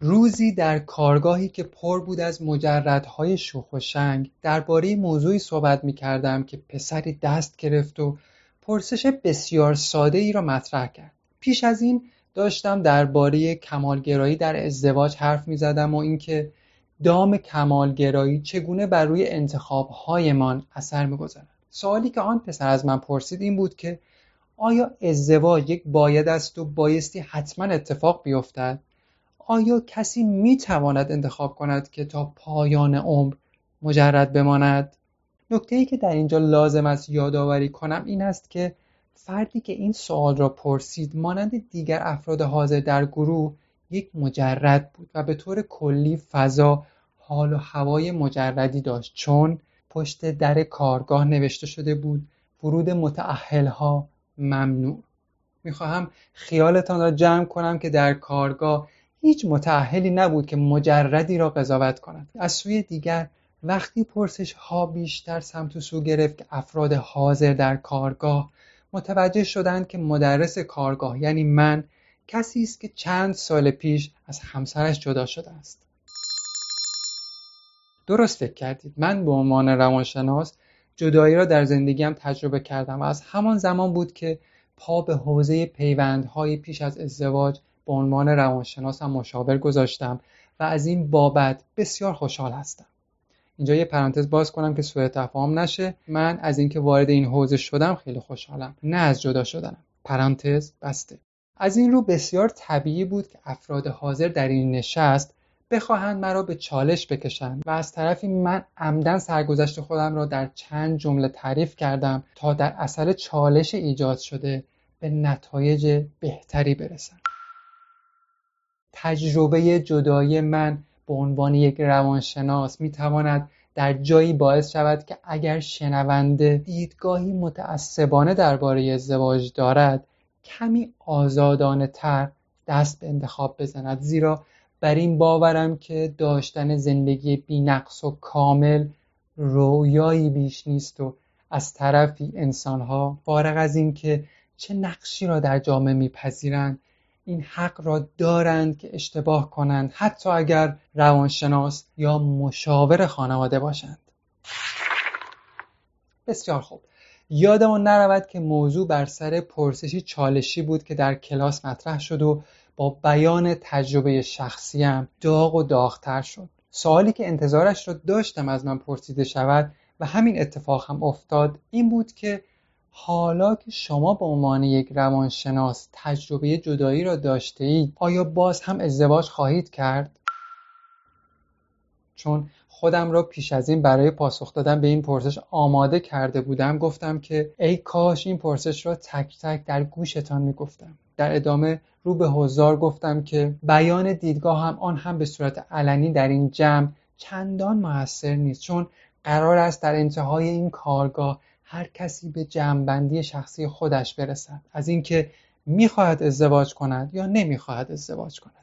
روزی در کارگاهی که پر بود از مجردهای شوخ و شنگ درباره موضوعی صحبت می کردم که پسری دست گرفت و پرسش بسیار ساده ای را مطرح کرد. پیش از این داشتم درباره کمالگرایی در ازدواج حرف می زدم و اینکه دام کمالگرایی چگونه بر روی انتخابهایمان اثر می‌گذارد. سوالی که آن پسر از من پرسید این بود که آیا ازدواج یک باید است و بایستی حتما اتفاق بیفتد؟ آیا کسی می‌تواند انتخاب کند که تا پایان عمر مجرد بماند؟ نکته ای که در اینجا لازم است یادآوری کنم این است که فردی که این سوال را پرسید مانند دیگر افراد حاضر در گروه یک مجرد بود و به طور کلی فضا حال و هوای مجردی داشت. چون پشت در کارگاه نوشته شده بود ورود متعهلها ممنوع. می‌خواهم خیالتان را جمع کنم که در کارگاه هیچ متعهلی نبود که مجردی را قضاوت کند. از سوی دیگر وقتی پرسش ها بیشتر سمت و سو گرفت که افراد حاضر در کارگاه متوجه شدند که مدرس کارگاه یعنی من کسی است که چند سال پیش از همسرش جدا شده است. درست فکر کردید. من به عنوان روانشناس جدایی را در زندگیم تجربه کردم و از همان زمان بود که پا به حوزه پیوندهای پیش از ازدواج به عنوان روانشناسم مشاور گذاشتم و از این بابت بسیار خوشحال هستم. اینجا یه پرانتز باز کنم که سوء تفاهم نشه. من از اینکه وارد این حوزه شدم خیلی خوشحالم. نه از جدا شدنم. پرانتز بسته. از این رو بسیار طبیعی بود که افراد حاضر در این نشست بخواهند مرا به چالش بکشند و از طرفی من عمدن سرگذشت خودم را در چند جمله تعریف کردم تا در اصل چالش ایجاد شده به نتایج بهتری برسم. تجربه جدایی من به عنوان یک روانشناس می‌تواند در جایی باعث شود که اگر شنونده دیدگاهی متعصبانه درباره ازدواج دارد کمی آزادانه تر دست به انتخاب بزند. زیرا بر این باورم که داشتن زندگی بینقص و کامل رویایی بیش نیست و از طرفی انسانها فارغ از اینکه چه نقشی را در جامعه میپذیرند این حق را دارند که اشتباه کنند حتی اگر روانشناس یا مشاور خانواده باشند. بسیار خوب. یادمان نرود که موضوع بر سر پرسشی چالشی بود که در کلاس مطرح شد و با بیان تجربه شخصیم داغ و داغتر شد. سوالی که انتظارش را داشتم از من پرسیده شود و همین اتفاق هم افتاد این بود که حالا که شما به عنوان یک روانشناس تجربه جدایی را داشته اید آیا باز هم ازدواج خواهید کرد؟ چون خودم را پیش از این برای پاسخ دادن به این پرسش آماده کرده بودم گفتم که ای کاش این پرسش را تک تک در گوشتان می گفتم در ادامه رو به حضار گفتم که بیان دیدگاه هم آن هم به صورت علنی در این جمع چندان موثر نیست چون قرار است در انتهای این کارگاه هر کسی به جمعبندی شخصی خودش برسد. از اینکه می‌خواهد ازدواج کند یا نمی‌خواهد ازدواج کند.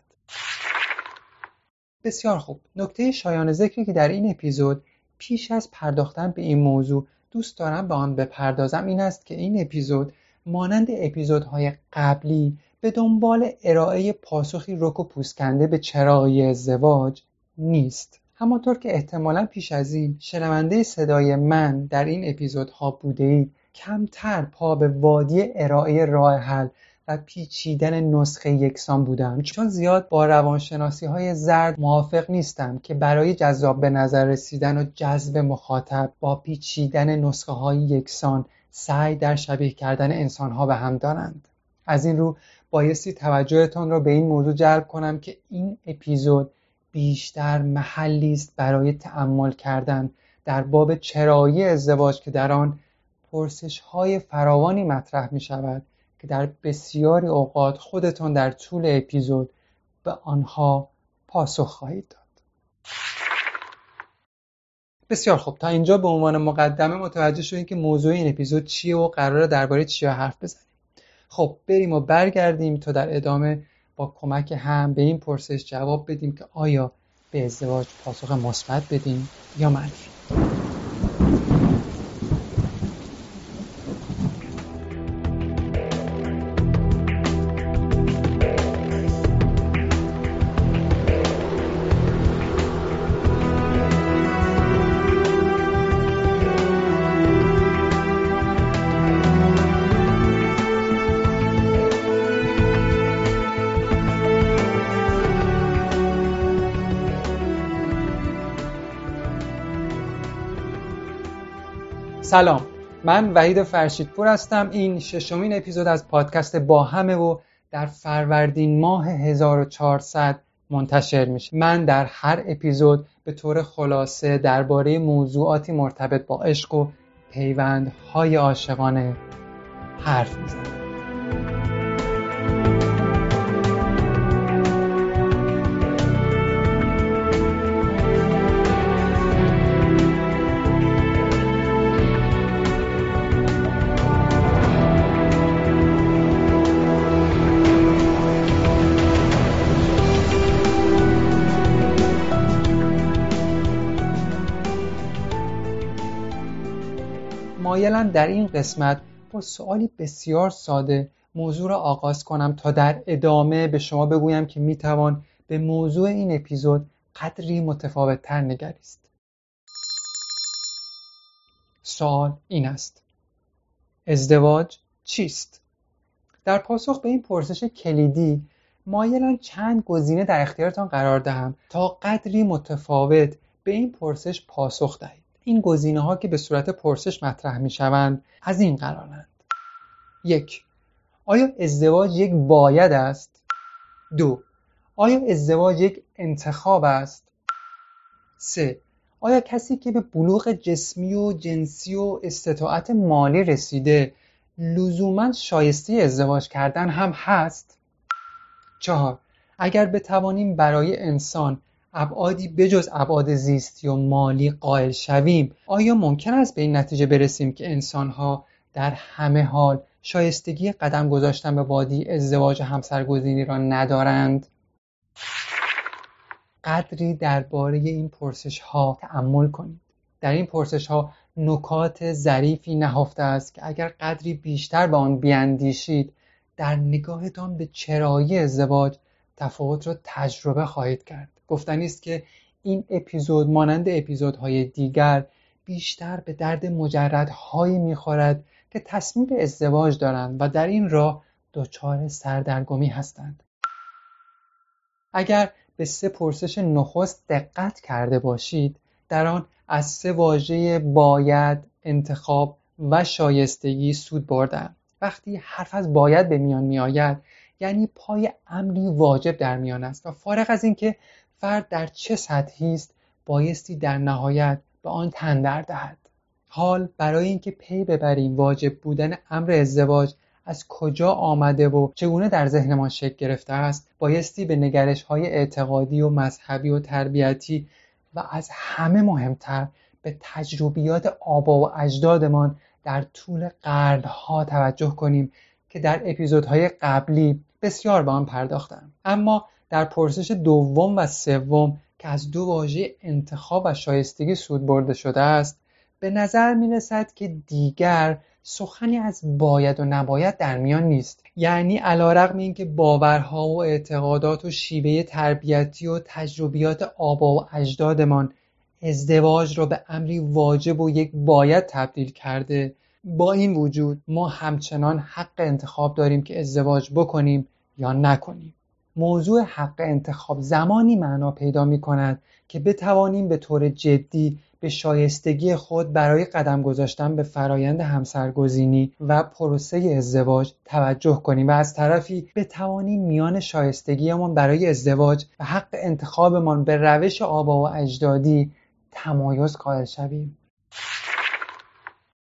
بسیار خوب. نکته شایان ذکری که در این اپیزود پیش از پرداختن به این موضوع دوست دارم به آن بپردازم این است که این اپیزود مانند اپیزودهای قبلی به دنبال ارائه پاسخی رک و پوسکنده به چرایی ازدواج نیست. همانطور که احتمالا پیش از این شنونده صدای من در این اپیزودها بوده اید کمتر پا به وادی ارائه راه حل و پیچیدن نسخه یکسان بودم. چون زیاد با روانشناسی های زرد موافق نیستم که برای جذاب به نظر رسیدن و جذب مخاطب با پیچیدن نسخه های یکسان سعی در شبیه کردن انسان ها به هم دارند. از این رو بایستی توجهتان را به این موضوع جلب کنم که این اپیزود بیشتر محلی است برای تأمل کردن. در باب چرایی ازدواج که در آن پرسش های فراوانی مطرح می شود که در بسیاری اوقات خودتان در طول اپیزود به آنها پاسخ خواهید داد. بسیار خوب. تا اینجا به عنوان مقدمه متوجه شدیم که موضوع این اپیزود چیه و قرار درباره چیا حرف بزنیم. خب بریم و برگردیم تا در ادامه با کمک هم به این پرسش جواب بدیم که آیا به ازدواج پاسخ مثبت بدیم یا منفی. سلام. من وحید فرشیدپور هستم. این ششمین اپیزود از پادکست با همه و در فروردین ماه 1400 منتشر میشه. من در هر اپیزود به طور خلاصه درباره موضوعاتی مرتبط با عشق و پیوندهای عاشقانه حرف می‌زنم. مایلم در این قسمت با سوالی بسیار ساده موضوع را آغاز کنم تا در ادامه به شما بگویم که می‌توان به موضوع این اپیزود قدری متفاوت تر نگریست. سوال این است. ازدواج چیست؟ در پاسخ به این پرسش کلیدی مایلم چند گزینه در اختیارتان قرار دهم تا قدری متفاوت به این پرسش پاسخ دهید. این گزینه ها که به صورت پرسش مطرح می شوند از این قرارند یک آیا ازدواج یک باید است؟ دو آیا ازدواج یک انتخاب است؟ سه آیا کسی که به بلوغ جسمی و جنسی و استطاعت مالی رسیده لزوما شایسته ازدواج کردن هم هست؟ چهار اگر بتوانیم برای انسان ابعادی بجز ابعاد زیستی و مالی قائل شویم. آیا ممکن است به این نتیجه برسیم که انسانها در همه حال شایستگی قدم گذاشتن به وادی ازدواج همسرگزینی را ندارند؟ قدری درباره این پرسش ها تأمل کنید. در این پرسش ها نکات ظریفی نهفته است که اگر قدری بیشتر به آن بیاندیشید در نگاهتان به چرایی ازدواج تفاوت را تجربه خواهید کرد. گفتنی است که این اپیزود مانند اپیزودهای دیگر بیشتر به درد مجردهایی می‌خورد که تصمیم به ازدواج دارند و در این راه دچار سردرگمی هستند. اگر به سه پرسش نخست دقت کرده باشید در آن از سه واژه باید انتخاب و شایستگی سود بردم وقتی حرف از باید به میان می آید یعنی پای امری واجب در میان است و فارغ از اینکه فرد در چه سطحی است بایستی در نهایت به آن تن دهد؟ حال برای اینکه پی ببریم واجب بودن امر ازدواج از کجا آمده و چگونه در ذهنمان شکل گرفته است بایستی به نگرش های اعتقادی و مذهبی و تربیتی و از همه مهمتر به تجربیات آبا و اجدادمان در طول قرنها توجه کنیم که در اپیزودهای قبلی بسیار به آن پرداختم اما در پرسش دوم و سوم که از دو واژه انتخاب و شایستگی سود برده شده است به نظر می رسد که دیگر سخنی از باید و نباید در میان نیست. یعنی علا رقم این که باورها و اعتقادات و شیوه تربیتی و تجربیات آبا و اجدادمان ازدواج را به امری واجب و یک باید تبدیل کرده با این وجود ما همچنان حق انتخاب داریم که ازدواج بکنیم یا نکنیم. موضوع حق انتخاب زمانی معنا پیدا می کند که بتوانیم به طور جدی به شایستگی خود برای قدم گذاشتن به فرایند همسرگزینی و پروسه ازدواج توجه کنیم و از طرفی بتوانیم میان شایستگیمان برای ازدواج و حق انتخابمان به روش آبا و اجدادی تمایز قائل شویم.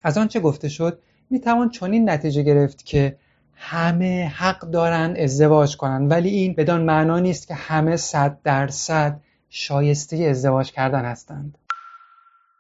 از آنچه گفته شد می‌توان چنین نتیجه گرفت که همه حق دارند ازدواج کنند ولی این بدان معنا نیست که همه صد درصد شایسته ازدواج کردن هستند.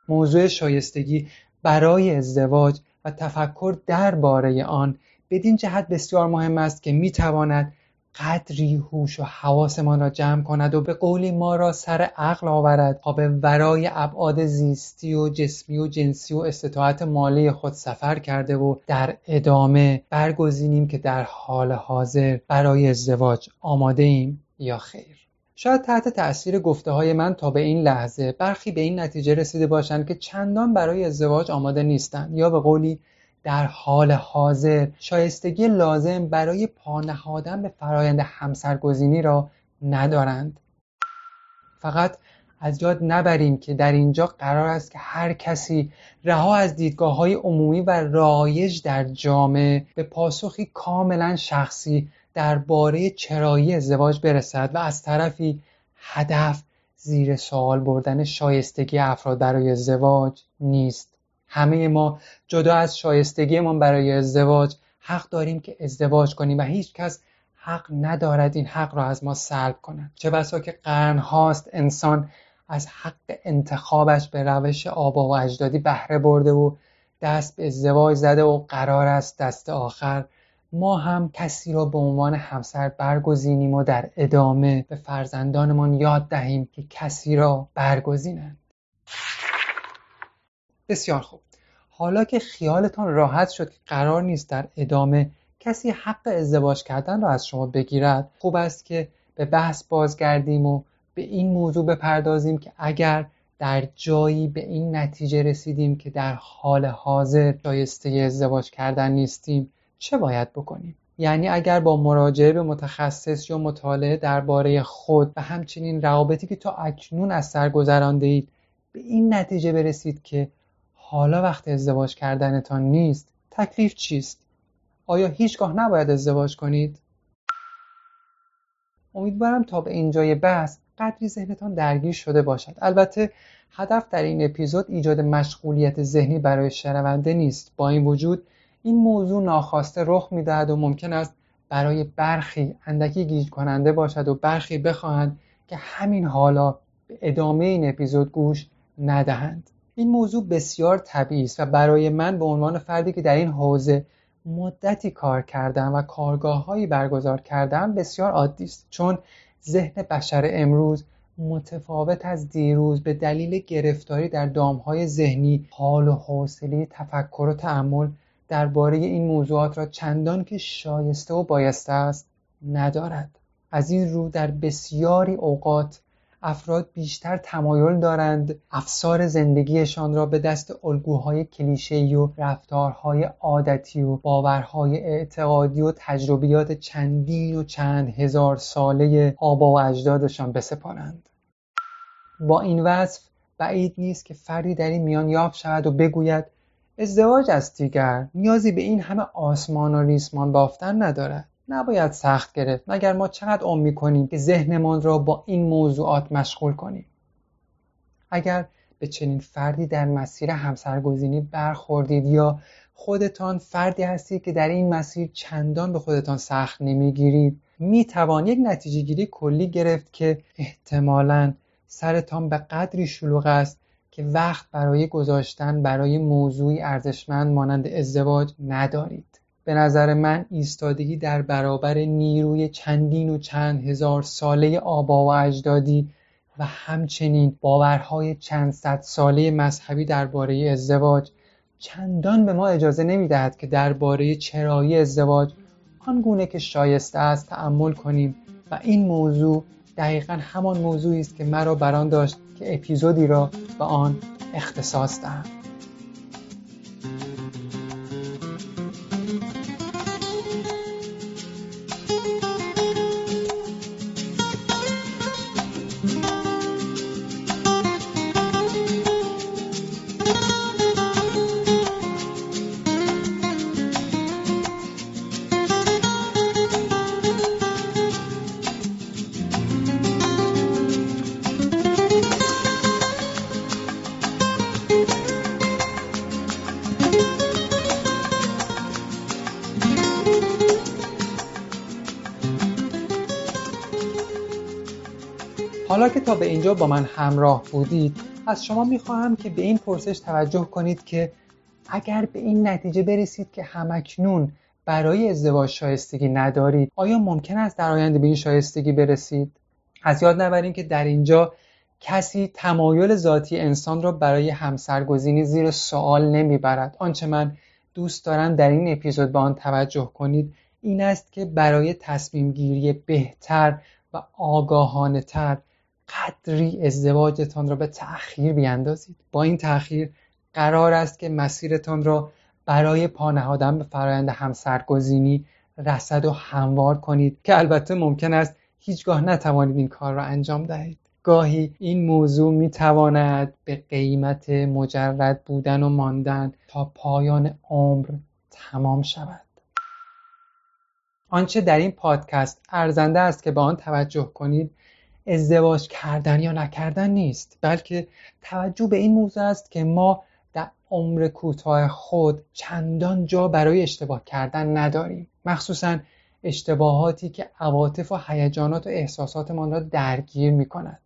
موضوع شایستگی برای ازدواج و تفکر درباره آن بدین جهت بسیار مهم است که می‌تواند قدری هوش و حواسمان را جمع کند و به قولی ما را سر عقل آورد تا به ورای ابعاد زیستی و جسمی و جنسی و استطاعت مالی خود سفر کرده و در ادامه برگزینیم که در حال حاضر برای ازدواج آماده ایم یا خیر. شاید تحت تأثیر گفته های من تا به این لحظه برخی به این نتیجه رسیده باشند که چندان برای ازدواج آماده نیستند یا به قولی در حال حاضر. شایستگی لازم برای پا نهادن به فرایند همسرگزینی را ندارند. فقط از یاد نبریم که در اینجا قرار است که هر کسی رها از دیدگاه های عمومی و رایج در جامعه به پاسخی کاملا شخصی درباره چرایی ازدواج برسد و از طرفی هدف زیر سوال بردن شایستگی افراد برای ازدواج نیست. همه ما جدا از شایستگیمان برای ازدواج حق داریم که ازدواج کنیم و هیچ کس حق ندارد این حق را از ما سلب کند. چه بسا که قرن هاست انسان از حق انتخابش به روش آبا و اجدادی بهره برده و دست به ازدواج زده و قرار است دست آخر ما هم کسی را به عنوان همسر برگزینیم و در ادامه به فرزندانمان یاد دهیم که کسی را برگزینند. بسیار خوب. حالا که خیالتان راحت شد که قرار نیست در ادامه کسی حق ازدواج کردن را از شما بگیرد خوب است که به بحث بازگردیم و به این موضوع بپردازیم که اگر در جایی به این نتیجه رسیدیم که در حال حاضر شایسته ازدواج کردن نیستیم چه باید بکنیم؟ یعنی اگر با مراجعه به متخصص یا مطالعه درباره خود و همچنین روابطی که تا اکنون از سر گذرانده اید به این نتیجه برسید که حالا وقت ازدواج کردنتان نیست تکلیف چیست؟ آیا هیچگاه نباید ازدواج کنید؟ امیدوارم تا به اینجای بحث قدری ذهنتان درگیر شده باشد. البته هدف در این اپیزود ایجاد مشغولیت ذهنی برای شنونده نیست. با این وجود این موضوع ناخواسته رخ می‌دهد و ممکن است برای برخی اندکی گیج کننده باشد و برخی بخواهند که همین حالا به ادامه این اپیزود گوش ندهند. این موضوع بسیار طبیعی است و برای من به عنوان فردی که در این حوزه مدتی کار کردم و کارگاههایی برگزار کردم بسیار عادی است. چون ذهن بشر امروز متفاوت از دیروز به دلیل گرفتاری در دامهای ذهنی حال و حوصله تفکر و تعمل درباره این موضوعات را چندان که شایسته و بایسته است ندارد. از این رو در بسیاری اوقات افراد بیشتر تمایل دارند افسار زندگیشان را به دست الگوهای کلیشه‌ای و رفتارهای عادتی و باورهای اعتقادی و تجربیات چندین و چند هزار ساله آبا و اجدادشان بسپارند. با این وصف بعید نیست که فردی در این میان یافت شود و بگوید ازدواج است دیگر نیازی به این همه آسمان و ریسمان بافتن ندارد. نباید سخت گرفت مگر ما چقدر عمر می‌کنیم که ذهنمان را با این موضوعات مشغول کنیم؟ اگر به چنین فردی در مسیر همسرگزینی برخوردید یا خودتان فردی هستید که در این مسیر چندان به خودتان سخت نمی‌گیرید می توان یک نتیجه گیری کلی گرفت که احتمالا سرتان به قدری شلوغ است که وقت برای گذاشتن برای موضوعی ارزشمند مانند ازدواج ندارید. به نظر من ایستادگی در برابر نیروی چندین و چند هزار ساله آبا و اجدادی و همچنین باورهای چند صد ساله مذهبی درباره ازدواج چندان به ما اجازه نمی‌دهد که درباره چرایی ازدواج آنگونه که شایسته است تأمل کنیم و این موضوع دقیقا همان موضوعی است که مرا بران داشت که اپیزودی را به آن اختصاص دهم. که تا به اینجا با من همراه بودید. از شما می‌خواهم که به این پرسش توجه کنید که اگر به این نتیجه برسید که همکنون برای ازدواج شایستگی ندارید آیا ممکن است در آینده به این شایستگی برسید؟ از یاد نبریم که در اینجا کسی تمایل ذاتی انسان را برای همسرگزینی زیر سوال نمی‌برد. آنچه من دوست دارم در این اپیزود به آن توجه کنید این است که برای تصمیم گیری بهتر و آگاهانه تر قدری ازدواجتان را به تأخیر بیاندازید. با این تأخیر قرار است که مسیرتان را برای پانهادن به فرایند همسرگزینی رسد و هموار کنید که البته ممکن است هیچگاه نتوانید این کار را انجام دهید. گاهی این موضوع می‌تواند به قیمت مجرد بودن و ماندن تا پایان عمر تمام شود. آنچه در این پادکست ارزنده است که به آن توجه کنید ازدواج کردن یا نکردن نیست بلکه توجه به این موضوع است که ما در عمر کوتاه خود چندان جا برای اشتباه کردن نداریم. مخصوصا اشتباهاتی که عواطف و هیجانات و احساساتمان را درگیر می کند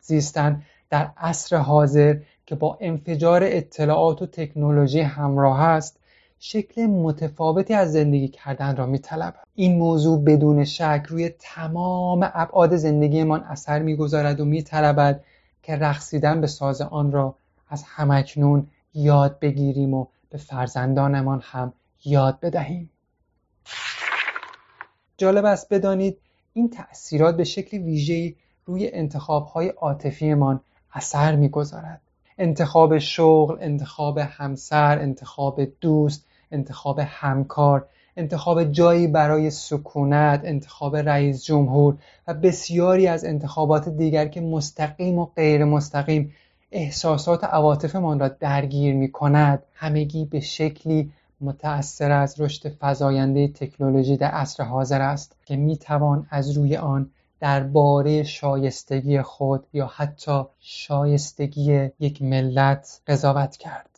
زیستن در عصر حاضر که با انفجار اطلاعات و تکنولوژی همراه است شکل متفاوتی از زندگی کردن را میطلبد. این موضوع بدون شک روی تمام ابعاد زندگیمان اثر می‌گذارد و میطلبد که رقصیدن به ساز آن را از همکنون یاد بگیریم و به فرزندانمان هم یاد بدهیم. جالب است بدانید این تأثیرات به شکل ویژه‌ای روی انتخابهای عاطفیمان اثر می‌گذارد. انتخاب شغل، انتخاب همسر، انتخاب دوست، انتخاب همکار انتخاب جایی برای سکونت انتخاب رئیس جمهور و بسیاری از انتخابات دیگر که مستقیم و غیر مستقیم احساسات عواطفمان را درگیر می کند همگی به شکلی متأثر از رشد فزاینده تکنولوژی در عصر حاضر است که می توان از روی آن درباره شایستگی خود یا حتی شایستگی یک ملت قضاوت کرد.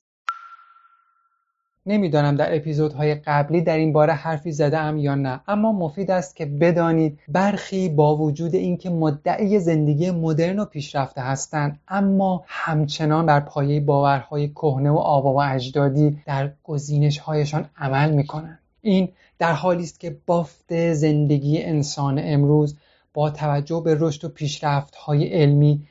نمی‌دانم در اپیزودهای قبلی در این باره حرفی زده ام یا نه اما مفید است که بدانید برخی با وجود اینکه مدعی زندگی مدرن و پیشرفته هستند اما همچنان بر پایه باورهای کهنه و آبا و اجدادی در گزینشهایشان عمل می‌کنند. این در حالی است که بافت زندگی انسان امروز با توجه به رشد و پیشرفت‌های علمی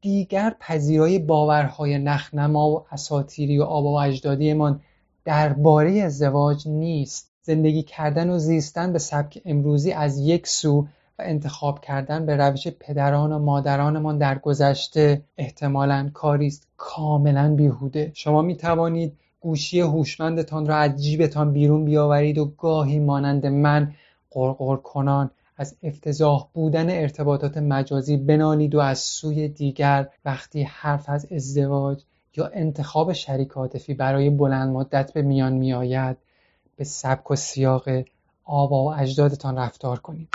دیگر پذیرای باورهای نخنما و اساطیری و آبا و اجدادیمان درباره ازدواج نیست. زندگی کردن و زیستن به سبک امروزی از یک سو و انتخاب کردن به روش پدران و مادرانمان در گذشته احتمالا کاری است کاملا بیهوده. شما می توانید گوشی هوشمندتان را از جیبتان بیرون بیاورید و گاهی مانند من قرقر کنان از افتضاح بودن ارتباطات مجازی بنالید و از سوی دیگر وقتی حرف از ازدواج یا انتخاب شریک عاطفی برای بلند مدت به میان میآید به سبک و سیاق آبا و اجدادتان رفتار کنید.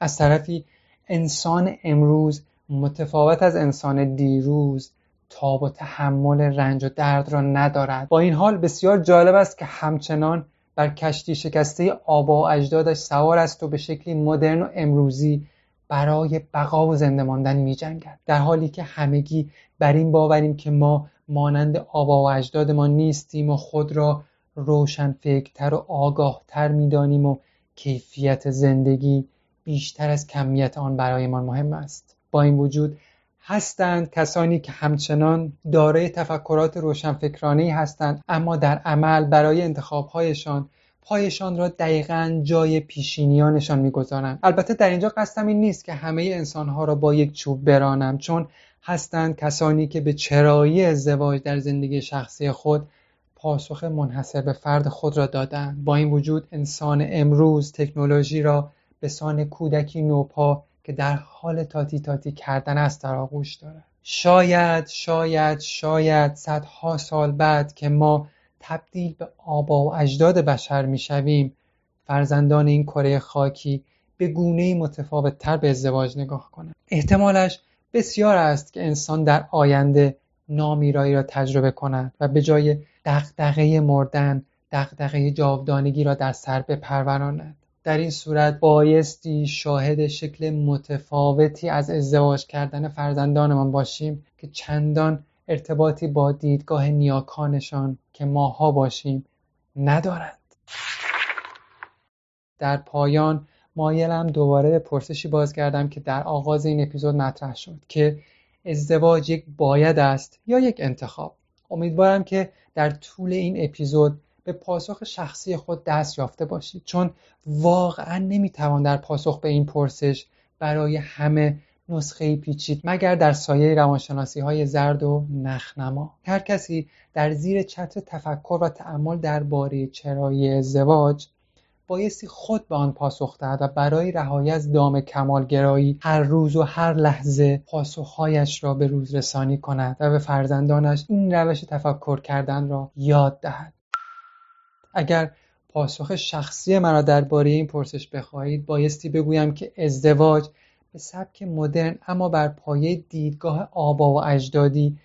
از طرفی انسان امروز متفاوت از انسان دیروز تاب و تحمل رنج و درد را ندارد. با این حال بسیار جالب است که همچنان بر کشتی شکسته آبا و اجدادش سوار است و به شکلی مدرن و امروزی برای بقا و زنده ماندن می جنگد. در حالی که همگی بر این باوریم که ما مانند آبا و اجدادمان نیستیم و خود را روشن فکرتر و آگاهتر می‌دانیم و کیفیت زندگی بیشتر از کمیت آن برایمان مهم است با این وجود هستند کسانی که همچنان دارای تفکرات روشنفکرانه هستند اما در عمل برای انتخابهایشان پایشان را دقیقا جای پیشینیانشان می‌گذارند. البته در اینجا قصدم این نیست که همه انسانها را با یک چوب برانم چون هستند کسانی که به چرایی ازدواج در زندگی شخصی خود پاسخ منحصر به فرد خود را دادند. با این وجود انسان امروز تکنولوژی را به سان کودکی نوپا که در حال تاتی تاتی کردن است در آغوش دارد. شاید شاید شاید صدها سال بعد که ما تبدیل به آبا و اجداد بشر می‌شویم فرزندان این کره خاکی به گونه متفاوت تر به ازدواج نگاه کنند. احتمالش بسیار است که انسان در آینده نامیرایی را تجربه کند و به جای دغدغه مردن دغدغه جاودانگی را در سر بپروراند. در این صورت بایستی شاهد شکل متفاوتی از ازدواج کردن فرزندانمان باشیم که چندان ارتباطی با دیدگاه نیاکانشان که ماها باشیم ندارند در پایان مایلم دوباره به پرسشی بازگردم که در آغاز این اپیزود مطرح شد که ازدواج یک باید است یا یک انتخاب. امیدوارم که در طول این اپیزود به پاسخ شخصی خود دست یافته باشید چون واقعا نمی‌توان در پاسخ به این پرسش برای همه نسخه پیچید مگر در سایه روانشناسی های زرد و نخنما. هر کسی در زیر چتر تفکر و تعمل درباره چرایی ازدواج بایستی خود به آن پاسخ دهد و برای رهایی از دام کمالگرایی هر روز و هر لحظه پاسخهایش را به روز رسانی کند و به فرزندانش این روش تفکر کردن را یاد دهد. اگر پاسخ شخصی مرا درباره این پرسش بخواهید بایستی بگویم که ازدواج به سبک مدرن اما بر پایه دیدگاه آبا و اجدادی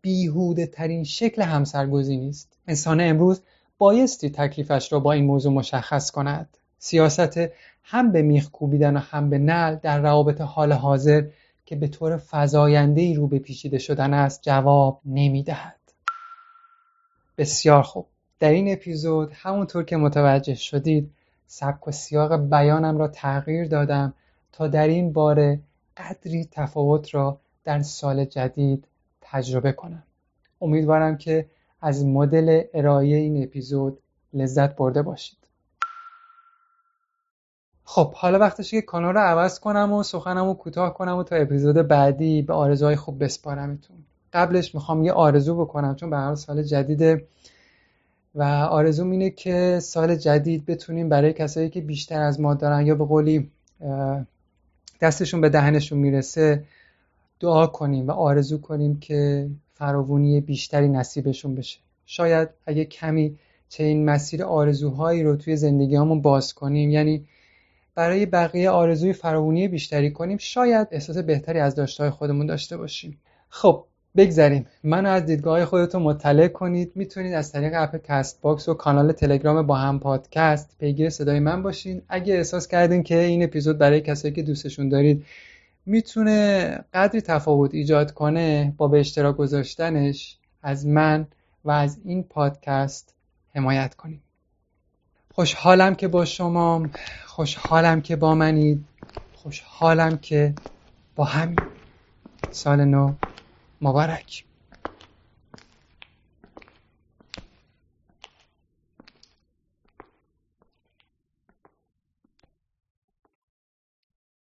بیهوده ترین شکل همسرگزینی است انسان امروز بایستی تکلیفش را با این موضوع مشخص کند. سیاست هم به میخ کوبیدن و هم به نل در روابط حال حاضر که به طور فزاینده ای رو به پیچیده شدن است جواب نمی‌دهد. بسیار خوب. در این اپیزود همونطور که متوجه شدید سبک و سیاق بیانم را تغییر دادم تا در این باره قدری تفاوت را در سال جدید تجربه کنم. امیدوارم که از مدل ارائه این اپیزود لذت برده باشید. خب حالا وقتشه که کانال رو عوض کنم و سخنم رو کوتاه کنم و تا اپیزود بعدی به آرزوهای خوب بسپارمتون قبلش می‌خوام یه آرزو بکنم چون به سال جدیده و آرزوم اینه که سال جدید بتونیم برای کسایی که بیشتر از ما دارن یا به قولی دستشون به دهنشون می‌رسه دعا کنیم و آرزو کنیم که فراوونی بیشتری نصیبشون بشه. شاید اگه کمی این مسیر آرزوهایی رو توی زندگی همون باز کنیم یعنی برای بقیه آرزوی فراوونی بیشتری کنیم شاید احساس بهتری از داشته خودمون داشته باشیم. خب بگذریم. من از دیدگاه خودتون مطلع کنید. می‌تونید از طریق app Castbox و کانال تلگرام با هم پادکست پیگیر صدای من باشین. اگه احساس کردین که این اپیزود برای کسایی که دوستشون دارید می‌تونه قدری تفاوت ایجاد کنه با به اشتراک گذاشتنش از من و از این پادکست حمایت کنید. خوشحالم که با شما خوشحالم که با منید خوشحالم که با همین. سال نو Mubarak.